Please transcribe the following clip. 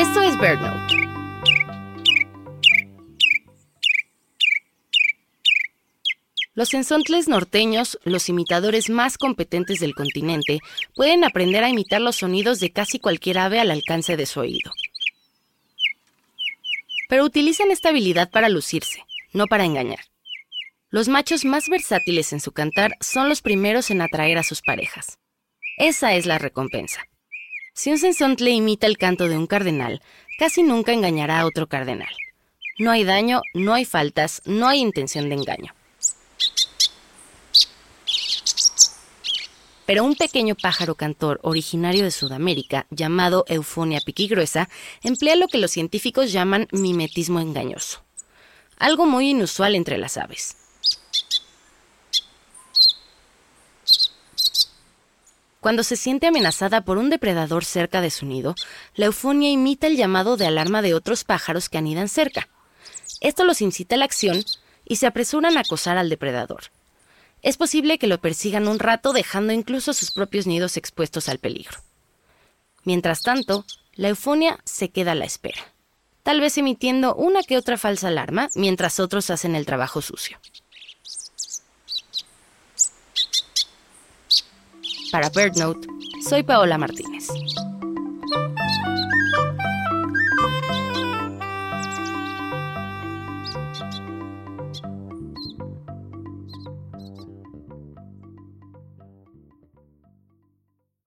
es BirdNote. Los ensontles norteños, los imitadores más competentes del continente, pueden aprender a imitar los sonidos de casi cualquier ave al alcance de su oído. Pero utilizan esta habilidad para lucirse, no para engañar. Los machos más versátiles en su cantar son los primeros en atraer a sus parejas. Esa es la recompensa. Si un sensontle imita el canto de un cardenal, casi nunca engañará a otro cardenal. No hay daño, no hay faltas, no hay intención de engaño. Pero un pequeño pájaro cantor originario de Sudamérica, llamado Eufonia piquigruesa, emplea lo que los científicos llaman mimetismo engañoso. Algo muy inusual entre las aves. Cuando se siente amenazada por un depredador cerca de su nido, la eufonia imita el llamado de alarma de otros pájaros que anidan cerca. Esto los incita a la acción y se apresuran a acosar al depredador. Es posible que lo persigan un rato dejando incluso sus propios nidos expuestos al peligro. Mientras tanto, la eufonia se queda a la espera, tal vez emitiendo una que otra falsa alarma mientras otros hacen el trabajo sucio. Para BirdNote, soy Paola Martínez.